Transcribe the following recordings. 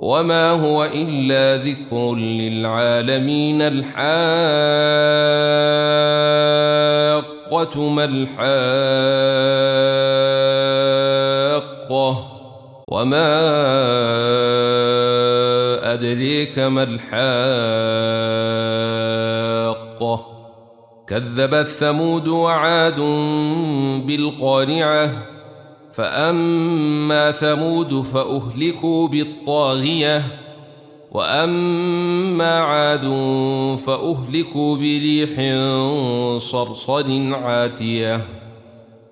وما هو إلا ذكر للعالمين الحاقة ما الحاقة وما أدريك ما الحاقة كذبت ثمود وعاد بالقارعة فأما ثمود فأهلكوا بالطاغية وأما عاد فأهلكوا بريح صرصر عاتية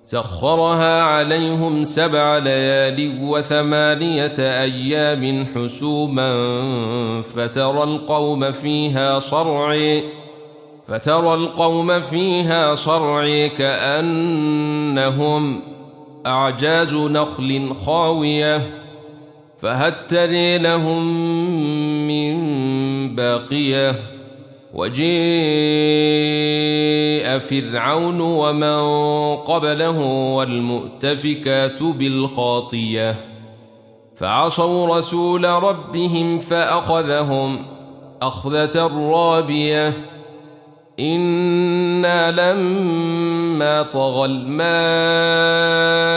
سخرها عليهم سبع ليال وثمانية أيام حسوما فترى القوم فيها صرعي فترى القوم فيها صرعي كأنهم أعجاز نخل خاوية فهل تري لهم من باقية وجيء فرعون ومن قبله والمؤتفكات بالخاطية فعصوا رسول ربهم فأخذهم أخذة رابية إنا لما طغى الماء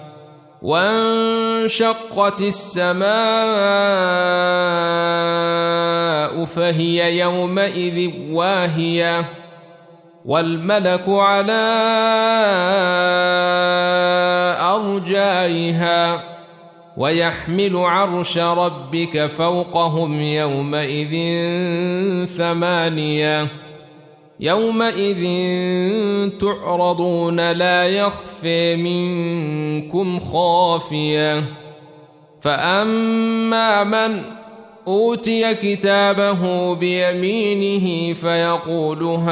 وانشقت السماء فهي يومئذ واهية والملك على أرجائها ويحمل عرش ربك فوقهم يومئذ ثمانية يومئذ تعرضون لا يخفي منكم خافية. فأما من أوتي كتابه بيمينه فيقول هاؤم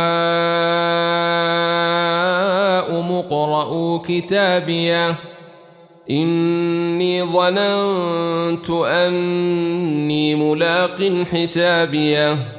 اقرءوا كتابيه إني ظننت أني ملاق حسابيه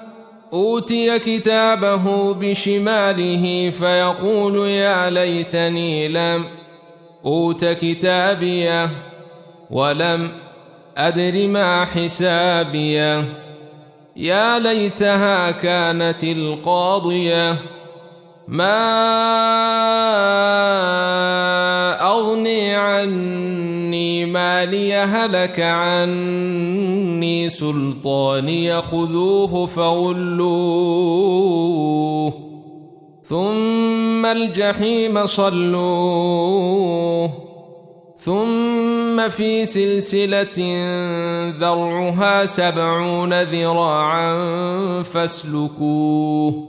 أوتي كتابه بشماله فيقول يا ليتني لم أوت كتابيه ولم أدر ما حسابيه يا ليتها كانت القاضية. ما مالي هلك عني سلطاني خذوه فغلوه. ثم الجحيم صلوه. ثم في سلسلة ذرعها سبعون ذراعا فاسلكوه.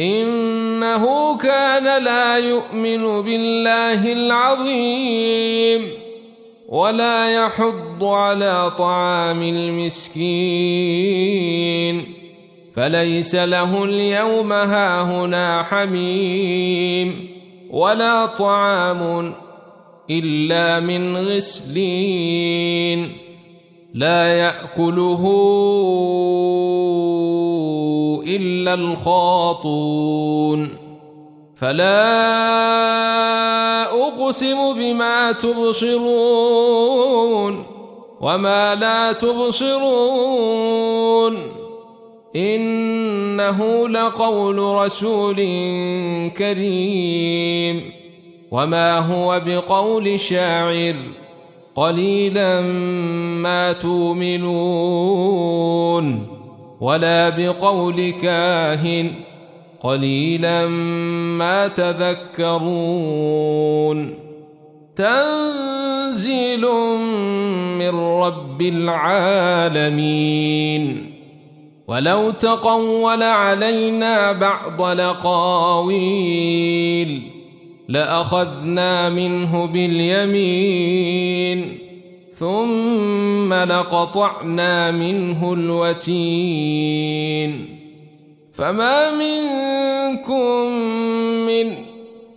إنه كان لا يؤمن بالله العظيم. ولا يحض على طعام المسكين. فليس له اليوم هاهنا حميم ولا طعام إلا من غسلين. لا يأكله إلا الخاطون. فلا أقسم بما تبصرون وما لا تبصرون إنه لقول رسول كريم وما هو بقول شاعر قليلا ما تؤمنون ولا بقول كاهن قليلا ما تذكرون. تنزيل من رب العالمين. ولو تقول علينا بعض لقاويل لأخذنا منه باليمين. ثم لقطعنا منه الوتين. فما منكم من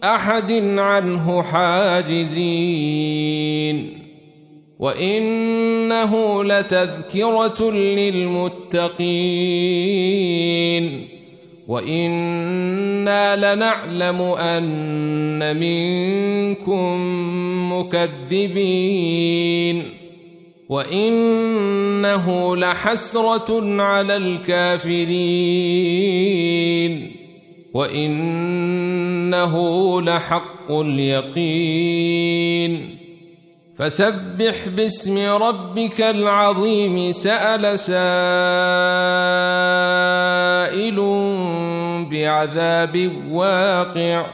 أحد عنه حاجزين. وإنه لتذكرة للمتقين. وإنا لنعلم أن منكم مكذبين. وإنه لحسرة على الكافرين وإنه لحق اليقين فسبح باسم ربك العظيم سأل سائل بعذاب واقع